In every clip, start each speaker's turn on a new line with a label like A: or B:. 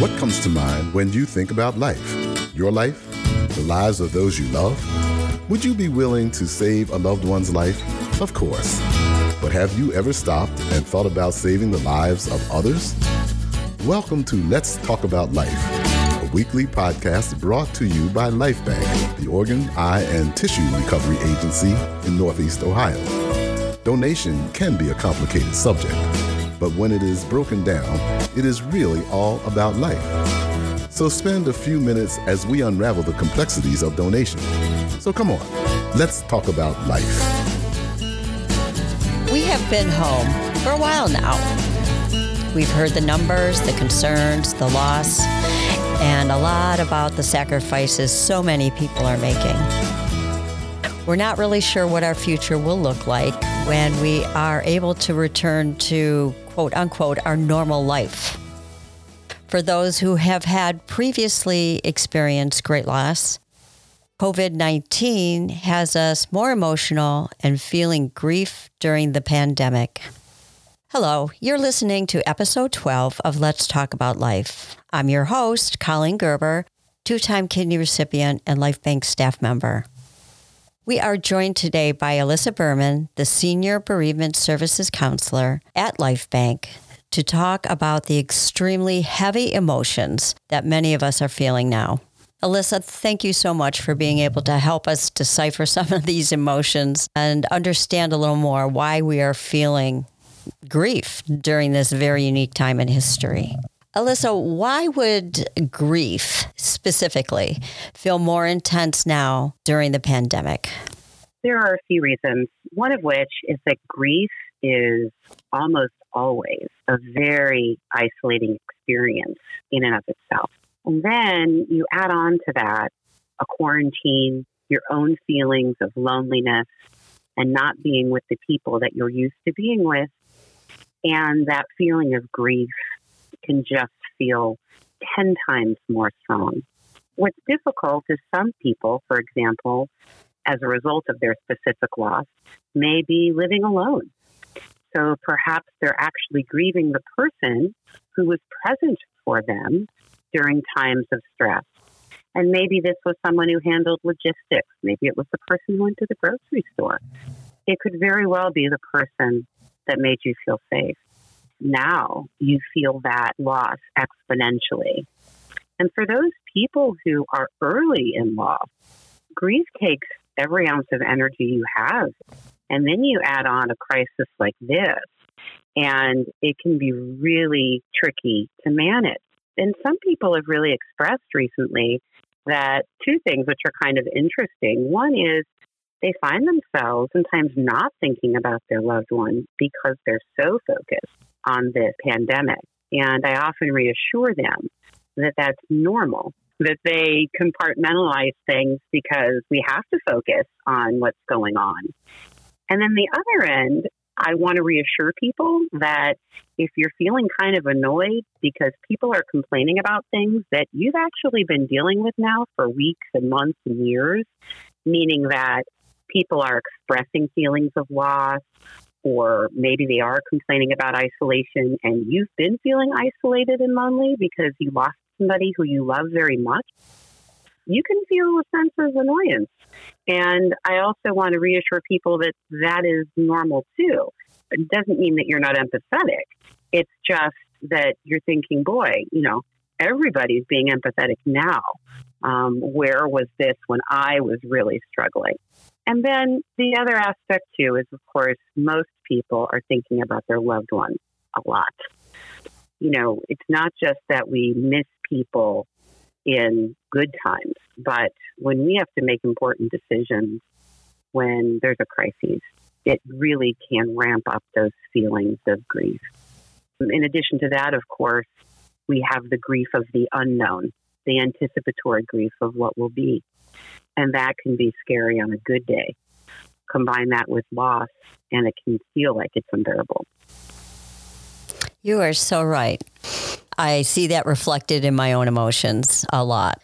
A: What comes to mind when you think about life? Your life? The lives of those you love? Would you be willing to save a loved one's life? Of course. But have you ever stopped and thought about saving the lives of others? Welcome to Let's Talk About Life, a weekly podcast brought to you by Lifebanc, the organ, eye, and tissue recovery agency in Northeast Ohio. Donation can be a complicated subject, but when it is broken down, it is really all about life. So spend a few minutes as we unravel the complexities of donation. So come on, let's talk about life.
B: We have been home for a while now. We've heard the numbers, the concerns, the loss, and a lot about the sacrifices so many people are making. We're not really sure what our future will look like when we are able to return to quote unquote our normal life. For those who have had previously experienced great loss, COVID 19 has us more emotional and feeling grief during the pandemic. Hello, you're listening to episode 12 of Let's Talk About Life. I'm your host, Colleen Gerber, two time kidney recipient and Lifebanc staff member. We are joined today by Elissa Berman, the Senior Bereavement Services Counselor at Lifebanc, to talk about the extremely heavy emotions that many of us are feeling now. Elissa, thank you so much for being able to help us decipher some of these emotions and understand a little more why we are feeling grief during this very unique time in history. Elissa, why would grief specifically feel more intense now during the pandemic?
C: There are a few reasons. One of which is that grief is almost always a very isolating experience in and of itself. And then you add on to that a quarantine, your own feelings of loneliness and not being with the people that you're used to being with, and that feeling of grief can just feel 10 times more strong. What's difficult is some people, for example, as a result of their specific loss, may be living alone. So perhaps they're actually grieving the person who was present for them during times of stress. And maybe this was someone who handled logistics. Maybe it was the person who went to the grocery store. It could very well be the person that made you feel safe now you feel that loss exponentially. And for those people who are early in loss, grief takes every ounce of energy you have. And then you add on a crisis like this, and it can be really tricky to manage. And some people have really expressed recently that two things which are kind of interesting. One is they find themselves sometimes not thinking about their loved one because they're so focused on this pandemic. And I often reassure them that that's normal, that they compartmentalize things because we have to focus on what's going on. And then the other end, I want to reassure people that if you're feeling kind of annoyed because people are complaining about things that you've actually been dealing with now for weeks and months and years, meaning that people are expressing feelings of loss or maybe they are complaining about isolation and you've been feeling isolated and lonely because you lost somebody who you love very much, you can feel a sense of annoyance. And I also want to reassure people that that is normal too. It doesn't mean that you're not empathetic. It's just that you're thinking, boy, you know, everybody's being empathetic now. Um, where was this when I was really struggling? And then the other aspect, too, is of course, most people are thinking about their loved ones a lot. You know, it's not just that we miss people in good times, but when we have to make important decisions when there's a crisis, it really can ramp up those feelings of grief. In addition to that, of course, we have the grief of the unknown, the anticipatory grief of what will be. And that can be scary on a good day. Combine that with loss, and it can feel like it's unbearable.
B: You are so right. I see that reflected in my own emotions a lot.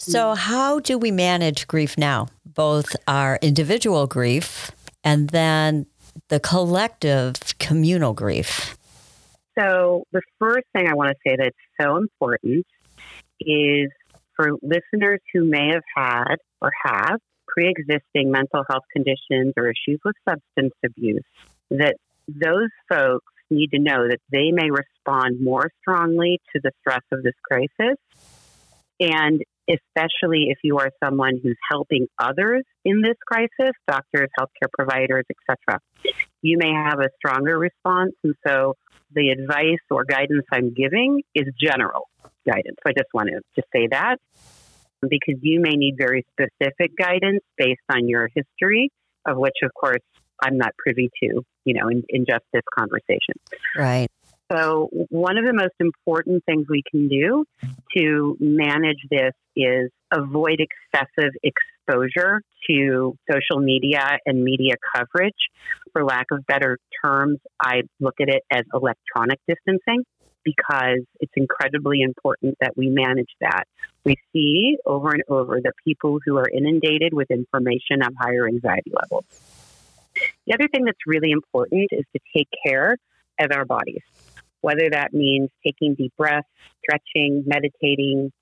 B: So, mm. how do we manage grief now? Both our individual grief and then the collective communal grief.
C: So, the first thing I want to say that's so important is for listeners who may have had or have pre existing mental health conditions or issues with substance abuse, that those folks need to know that they may respond more strongly to the stress of this crisis. And especially if you are someone who's helping others in this crisis, doctors, healthcare providers, etc., you may have a stronger response. And so the advice or guidance I'm giving is general guidance. I just want to just say that because you may need very specific guidance based on your history, of which, of course, I'm not privy to, you know, in, in just this conversation.
B: Right.
C: So, one of the most important things we can do to manage this is avoid excessive exposure to social media and media coverage. For lack of better terms, I look at it as electronic distancing because it's incredibly important that we manage that. We see over and over that people who are inundated with information have higher anxiety levels. The other thing that's really important is to take care of our bodies, whether that means taking deep breaths, stretching, meditating,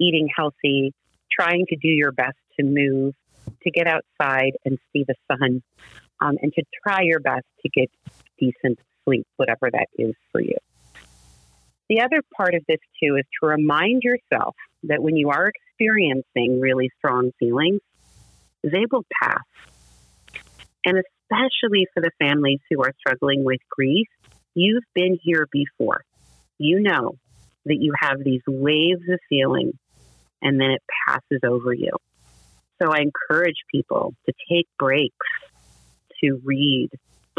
C: eating healthy, trying to do your best to move, to get outside and see the sun, um, and to try your best to get decent sleep, whatever that is for you. The other part of this, too, is to remind yourself that when you are experiencing really strong feelings, they will pass. And especially for the families who are struggling with grief, you've been here before. You know that you have these waves of feeling and then it passes over you. So I encourage people to take breaks, to read,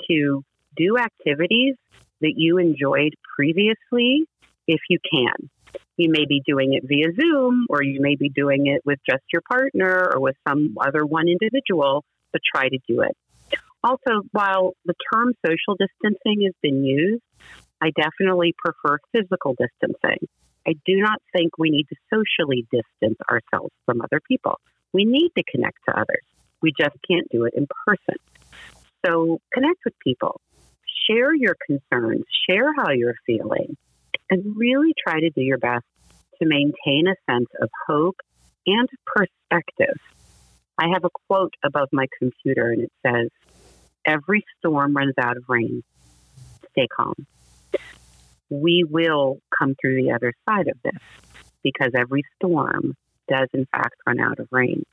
C: to do activities that you enjoyed previously if you can. You may be doing it via Zoom or you may be doing it with just your partner or with some other one individual, but try to do it. Also, while the term social distancing has been used, I definitely prefer physical distancing. I do not think we need to socially distance ourselves from other people. We need to connect to others. We just can't do it in person. So connect with people, share your concerns, share how you're feeling, and really try to do your best to maintain a sense of hope and perspective. I have a quote above my computer and it says, Every storm runs out of rain. Stay calm. We will come through the other side of this because every storm does, in fact, run out of rain.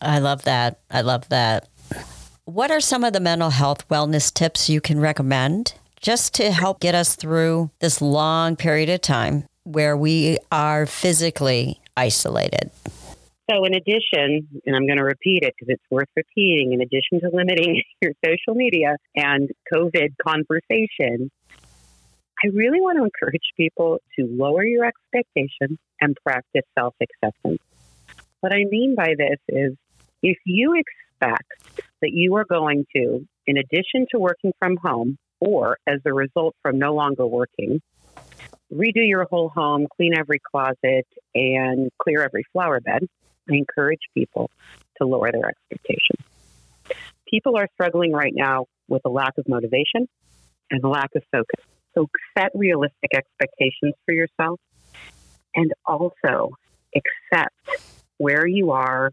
B: I love that. I love that. What are some of the mental health wellness tips you can recommend just to help get us through this long period of time where we are physically isolated?
C: So, in addition, and I'm going to repeat it because it's worth repeating, in addition to limiting your social media and COVID conversation, I really want to encourage people to lower your expectations and practice self acceptance. What I mean by this is if you expect that you are going to, in addition to working from home, or as a result from no longer working, redo your whole home, clean every closet, and clear every flower bed, I encourage people to lower their expectations. People are struggling right now with a lack of motivation and a lack of focus. So set realistic expectations for yourself and also accept where you are,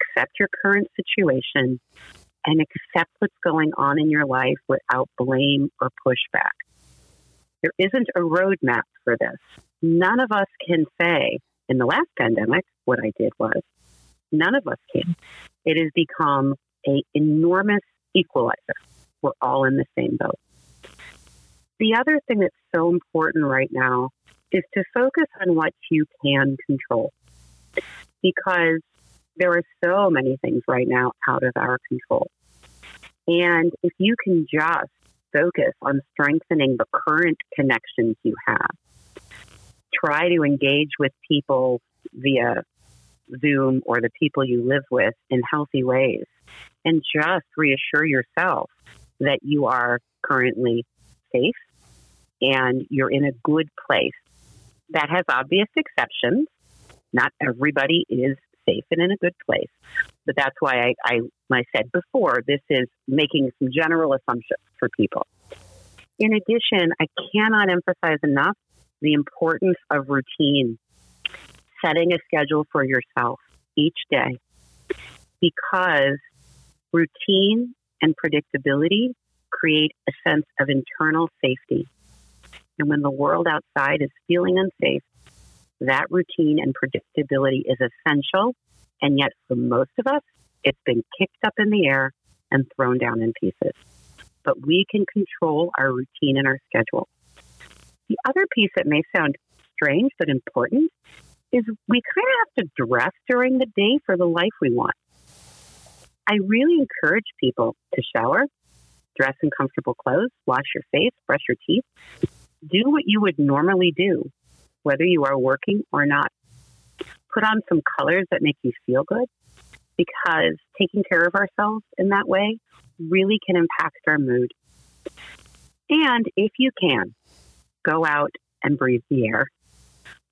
C: accept your current situation, and accept what's going on in your life without blame or pushback. There isn't a roadmap for this. None of us can say, in the last pandemic, what I did was none of us can. It has become an enormous equalizer. We're all in the same boat. The other thing that's so important right now is to focus on what you can control because there are so many things right now out of our control. And if you can just focus on strengthening the current connections you have, try to engage with people via Zoom or the people you live with in healthy ways, and just reassure yourself that you are currently safe and you're in a good place. That has obvious exceptions. Not everybody is safe and in a good place. But that's why I, I, I said before, this is making some general assumptions for people. In addition, I cannot emphasize enough the importance of routine, setting a schedule for yourself each day, because routine and predictability create a sense of internal safety. And when the world outside is feeling unsafe, that routine and predictability is essential. And yet, for most of us, it's been kicked up in the air and thrown down in pieces. But we can control our routine and our schedule. The other piece that may sound strange but important is we kind of have to dress during the day for the life we want. I really encourage people to shower, dress in comfortable clothes, wash your face, brush your teeth, do what you would normally do, whether you are working or not. Put on some colors that make you feel good because taking care of ourselves in that way really can impact our mood. And if you can, go out and breathe the air.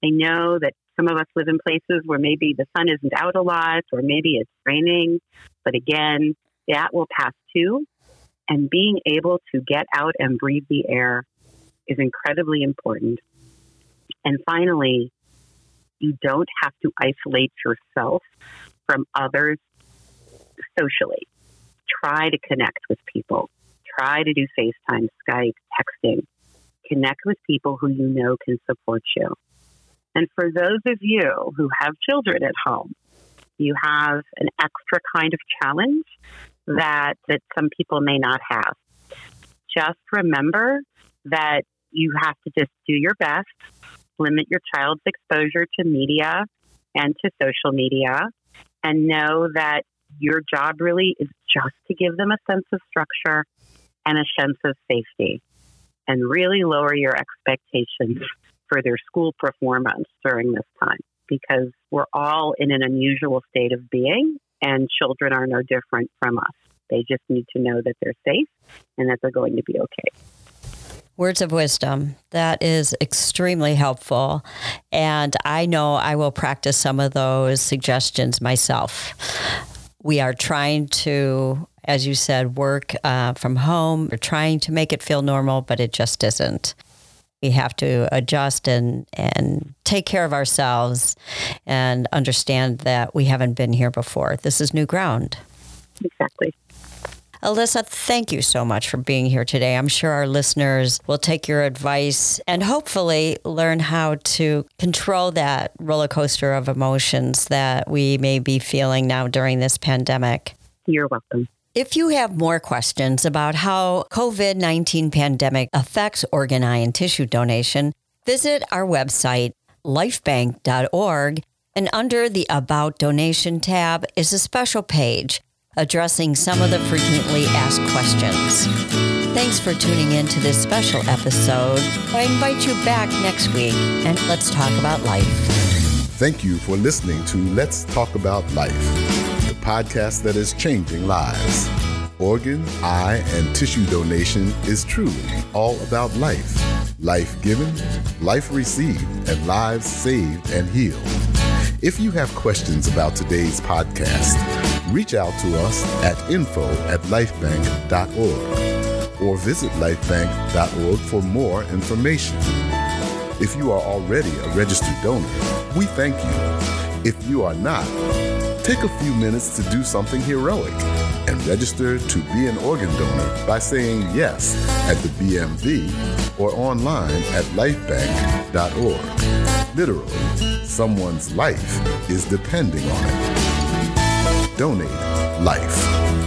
C: I know that some of us live in places where maybe the sun isn't out a lot or maybe it's raining, but again, that will pass too. And being able to get out and breathe the air is incredibly important. And finally, you don't have to isolate yourself from others socially. Try to connect with people. Try to do FaceTime, Skype, texting. Connect with people who you know can support you. And for those of you who have children at home, you have an extra kind of challenge that that some people may not have. Just remember that you have to just do your best, limit your child's exposure to media and to social media, and know that your job really is just to give them a sense of structure and a sense of safety and really lower your expectations for their school performance during this time because we're all in an unusual state of being and children are no different from us. They just need to know that they're safe and that they're going to be okay.
B: Words of wisdom. That is extremely helpful. And I know I will practice some of those suggestions myself. We are trying to, as you said, work uh, from home. We're trying to make it feel normal, but it just isn't. We have to adjust and, and take care of ourselves and understand that we haven't been here before. This is new ground.
C: Exactly.
B: Elissa, thank you so much for being here today. I'm sure our listeners will take your advice and hopefully learn how to control that roller coaster of emotions that we may be feeling now during this pandemic.
C: You're welcome.
B: If you have more questions about how COVID-19 pandemic affects organ, eye, and tissue donation, visit our website, lifebanc.org, and under the About Donation tab is a special page addressing some of the frequently asked questions. Thanks for tuning in to this special episode. I invite you back next week and let's talk about life.
A: Thank you for listening to Let's Talk About Life, the podcast that is changing lives. Organ, eye, and tissue donation is truly all about life. Life given, life received, and lives saved and healed. If you have questions about today's podcast, reach out to us at info at lifebanc.org or visit lifebanc.org for more information. If you are already a registered donor, we thank you. If you are not, take a few minutes to do something heroic and register to be an organ donor by saying yes at the BMV or online at lifebanc.org. Literally, someone's life is depending on it. Donate life.